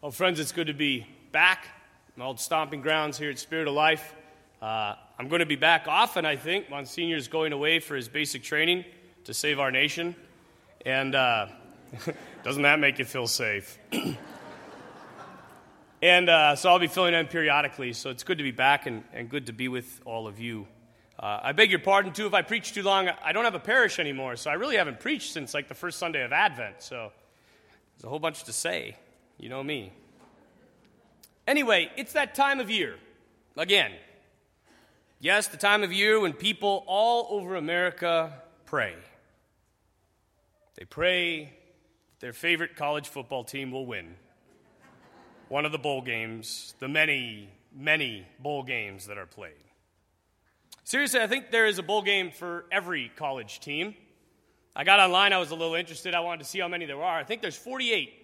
Well, friends, it's good to be back. My old stomping grounds here at Spirit of Life. Uh, I'm going to be back often, I think. Monsignor's going away for his basic training to save our nation. And uh, doesn't that make you feel safe? and uh, so I'll be filling in periodically. So it's good to be back and, and good to be with all of you. Uh, I beg your pardon, too, if I preach too long. I don't have a parish anymore, so I really haven't preached since like the first Sunday of Advent. So there's a whole bunch to say. You know me. Anyway, it's that time of year. Again. Yes, the time of year when people all over America pray. They pray their favorite college football team will win. One of the bowl games, the many, many bowl games that are played. Seriously, I think there is a bowl game for every college team. I got online, I was a little interested. I wanted to see how many there are. I think there's 48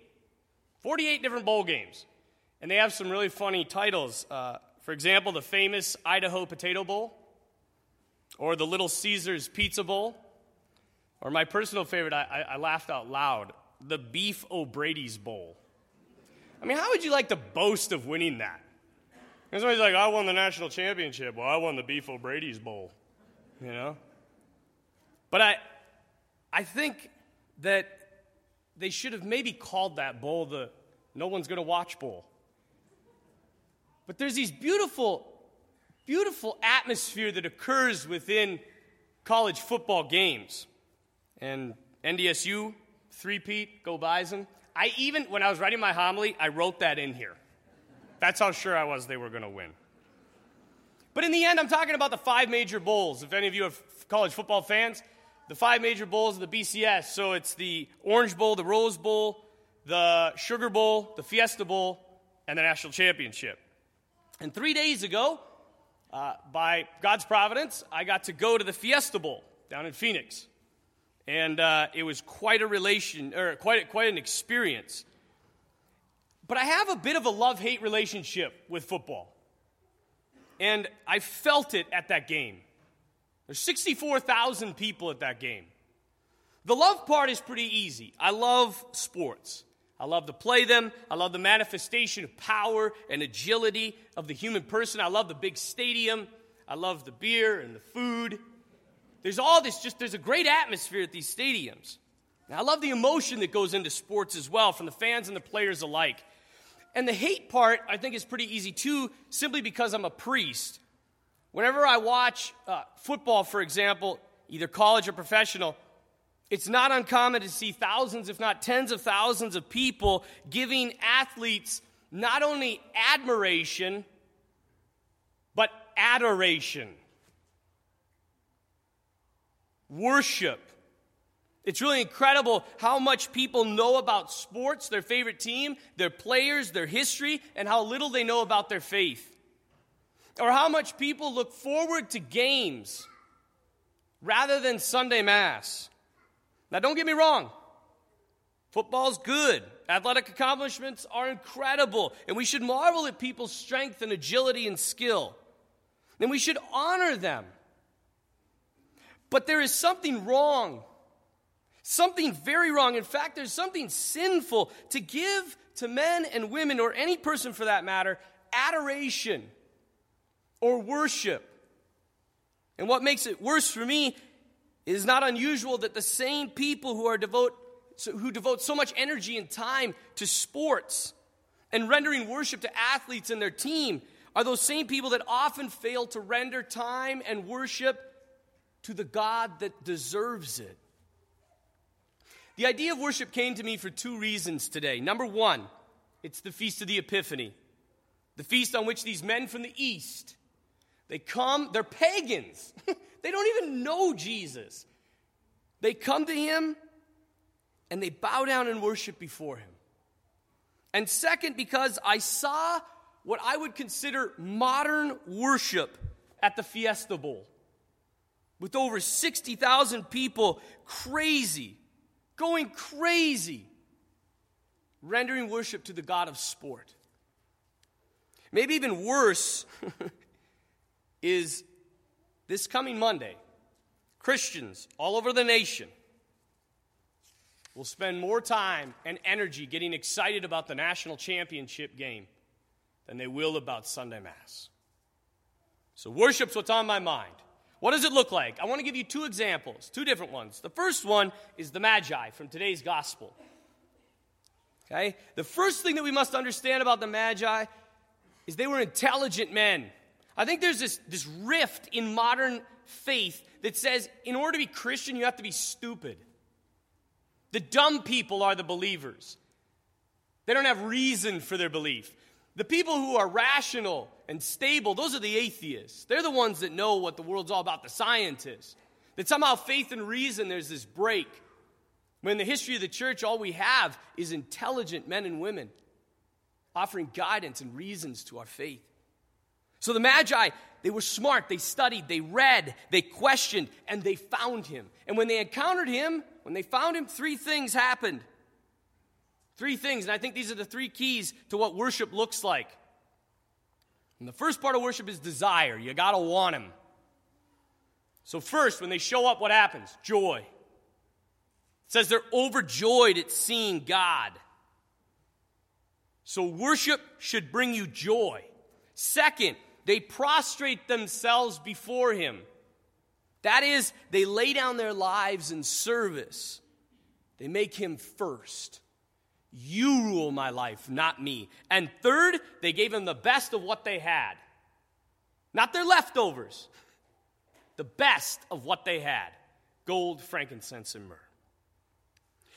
48 different bowl games. And they have some really funny titles. Uh, for example, the famous Idaho Potato Bowl, or the Little Caesars Pizza Bowl, or my personal favorite, I, I, laughed out loud, the Beef O'Brady's Bowl. I mean, how would you like to boast of winning that? And somebody's like, I won the national championship. Well, I won the Beef O'Brady's Bowl, you know? But I, I think that they should have maybe called that bowl the No One's Gonna Watch Bowl. But there's these beautiful, beautiful atmosphere that occurs within college football games. And NDSU, three-peat, go Bison. I even, when I was writing my homily, I wrote that in here. That's how sure I was they were going to win. But in the end, I'm talking about the five major bowls. If any of you are college football fans, the five major bowls of the BCS. So it's the Orange Bowl, the Rose Bowl, the Sugar Bowl, the Fiesta Bowl, and the National Championship. And three days ago, uh, by God's providence, I got to go to the Fiesta Bowl down in Phoenix. And uh, it was quite a relation, or quite, quite an experience. But I have a bit of a love hate relationship with football. And I felt it at that game. There's 64,000 people at that game. The love part is pretty easy. I love sports. I love to play them. I love the manifestation of power and agility of the human person. I love the big stadium. I love the beer and the food. There's all this, just there's a great atmosphere at these stadiums. I love the emotion that goes into sports as well from the fans and the players alike. And the hate part, I think, is pretty easy too, simply because I'm a priest Whenever I watch uh, football, for example, either college or professional, it's not uncommon to see thousands, if not tens of thousands, of people giving athletes not only admiration, but adoration, worship. It's really incredible how much people know about sports, their favorite team, their players, their history, and how little they know about their faith or how much people look forward to games rather than Sunday Mass. Now, don't get me wrong. Football's good. Athletic accomplishments are incredible. And we should marvel at people's strength and agility and skill. And we should honor them. But there is something wrong. Something very wrong. In fact, there's something sinful to give to men and women, or any person for that matter, adoration or worship. And what makes it worse for me is not unusual that the same people who are devote who devote so much energy and time to sports and rendering worship to athletes and their team are those same people that often fail to render time and worship to the God that deserves it. The idea of worship came to me for two reasons today. Number one, it's the Feast of the Epiphany, the feast on which these men from the East they come, they're pagans. they don't even know Jesus. They come to him and they bow down and worship before him. And second, because I saw what I would consider modern worship at the Fiesta Bowl with over 60,000 people crazy, going crazy, rendering worship to the God of sport. Maybe even worse is this coming Monday, Christians all over the nation will spend more time and energy getting excited about the national championship game than they will about Sunday Mass. So, worship's what's on my mind. What does it look like? I want to give you two examples, two different ones. The first one is the Magi from today's gospel. Okay? The first thing that we must understand about the Magi is they were intelligent men. I think there's this, this rift in modern faith that says in order to be Christian, you have to be stupid. The dumb people are the believers. They don't have reason for their belief. The people who are rational and stable, those are the atheists. They're the ones that know what the world's all about, the scientists. That somehow faith and reason, there's this break. When in the history of the church, all we have is intelligent men and women offering guidance and reasons to our faith. So the Magi, they were smart, they studied, they read, they questioned, and they found him. And when they encountered him, when they found him, three things happened. Three things, and I think these are the three keys to what worship looks like. And the first part of worship is desire. You got to want him. So, first, when they show up, what happens? Joy. It says they're overjoyed at seeing God. So, worship should bring you joy. Second, they prostrate themselves before him. That is, they lay down their lives in service. They make him first. You rule my life, not me. And third, they gave him the best of what they had. Not their leftovers, the best of what they had gold, frankincense, and myrrh.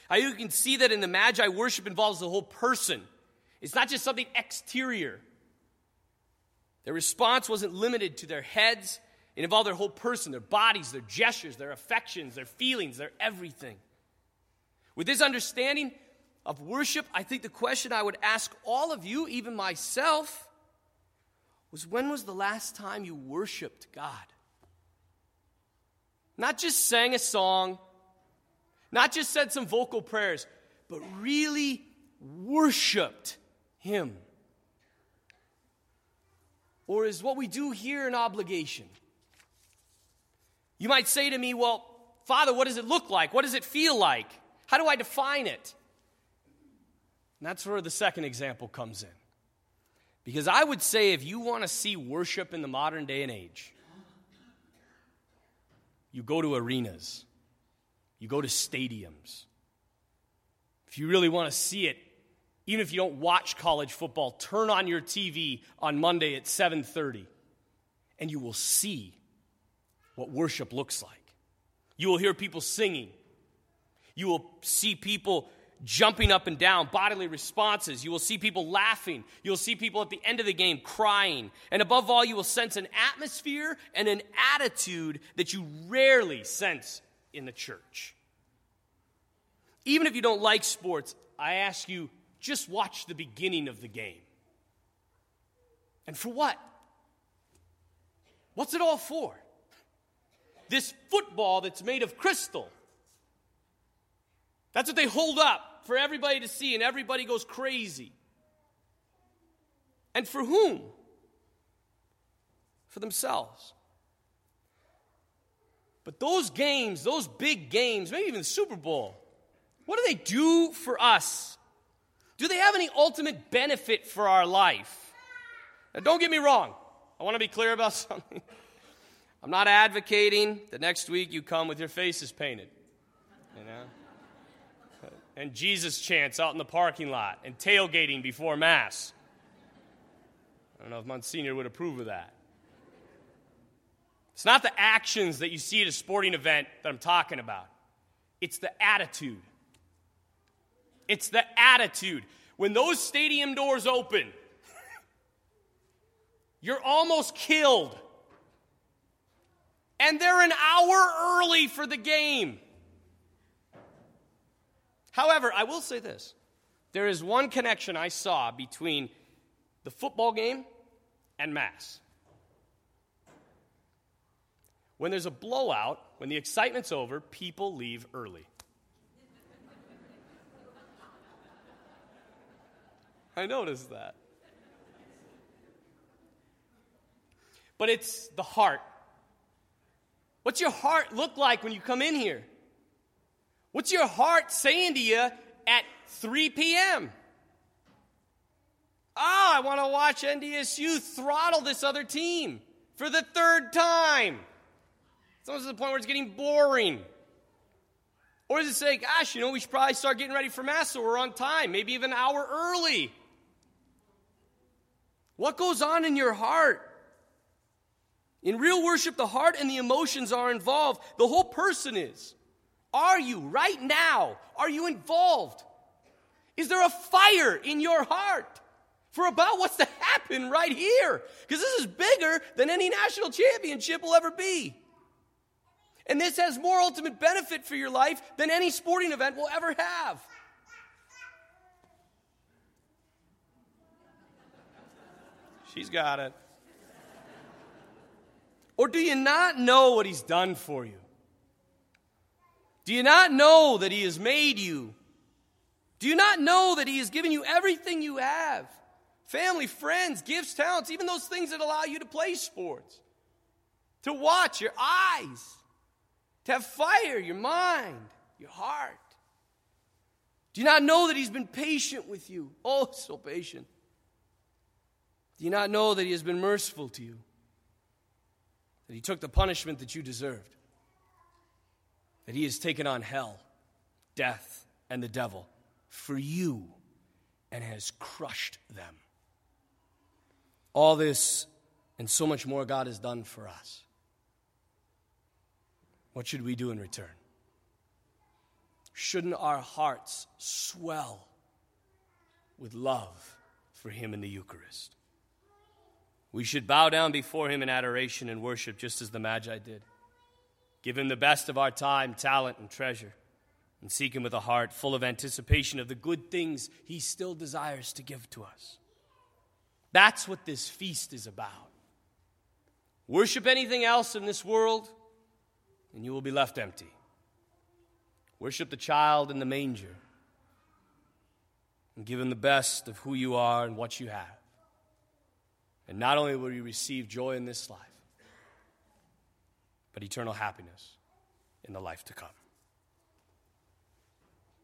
Now, you can see that in the Magi, worship involves the whole person. It's not just something exterior. Their response wasn't limited to their heads, it involved their whole person, their bodies, their gestures, their affections, their feelings, their everything. With this understanding of worship, I think the question I would ask all of you, even myself, was when was the last time you worshiped God? Not just sang a song, not just said some vocal prayers, but really worshiped Him. Or is what we do here an obligation? You might say to me, Well, Father, what does it look like? What does it feel like? How do I define it? And that's where the second example comes in. Because I would say if you want to see worship in the modern day and age, you go to arenas, you go to stadiums. If you really want to see it even if you don't watch college football, turn on your TV on Monday at 7:30 and you will see what worship looks like. You will hear people singing. You will see people jumping up and down, bodily responses. You will see people laughing. You'll see people at the end of the game crying. And above all, you will sense an atmosphere and an attitude that you rarely sense in the church. Even if you don't like sports, I ask you just watch the beginning of the game. And for what? What's it all for? This football that's made of crystal. That's what they hold up for everybody to see, and everybody goes crazy. And for whom? For themselves. But those games, those big games, maybe even the Super Bowl, what do they do for us? Do they have any ultimate benefit for our life? Now, don't get me wrong. I want to be clear about something. I'm not advocating that next week you come with your faces painted, you know, and Jesus chants out in the parking lot and tailgating before Mass. I don't know if Monsignor would approve of that. It's not the actions that you see at a sporting event that I'm talking about, it's the attitude. It's the attitude. When those stadium doors open, you're almost killed. And they're an hour early for the game. However, I will say this there is one connection I saw between the football game and Mass. When there's a blowout, when the excitement's over, people leave early. I noticed that. But it's the heart. What's your heart look like when you come in here? What's your heart saying to you at 3 p.m.? Oh, ah, I want to watch NDSU throttle this other team for the third time. It's almost to the point where it's getting boring. Or does it say, gosh, you know, we should probably start getting ready for Mass so we're on time, maybe even an hour early? What goes on in your heart? In real worship, the heart and the emotions are involved. The whole person is. Are you, right now, are you involved? Is there a fire in your heart for about what's to happen right here? Because this is bigger than any national championship will ever be. And this has more ultimate benefit for your life than any sporting event will ever have. She's got it. Or do you not know what He's done for you? Do you not know that He has made you? Do you not know that He has given you everything you have? Family, friends, gifts, talents, even those things that allow you to play sports, to watch your eyes, to have fire, your mind, your heart. Do you not know that He's been patient with you? Oh, so patient. Do you not know that He has been merciful to you? That He took the punishment that you deserved? That He has taken on hell, death, and the devil for you and has crushed them. All this and so much more God has done for us. What should we do in return? Shouldn't our hearts swell with love for Him in the Eucharist? We should bow down before Him in adoration and worship, just as the Magi did. Give Him the best of our time, talent, and treasure, and seek Him with a heart full of anticipation of the good things He still desires to give to us. That's what this feast is about. Worship anything else in this world, and you will be left empty. Worship the child in the manger and give him the best of who you are and what you have. And not only will you receive joy in this life, but eternal happiness in the life to come.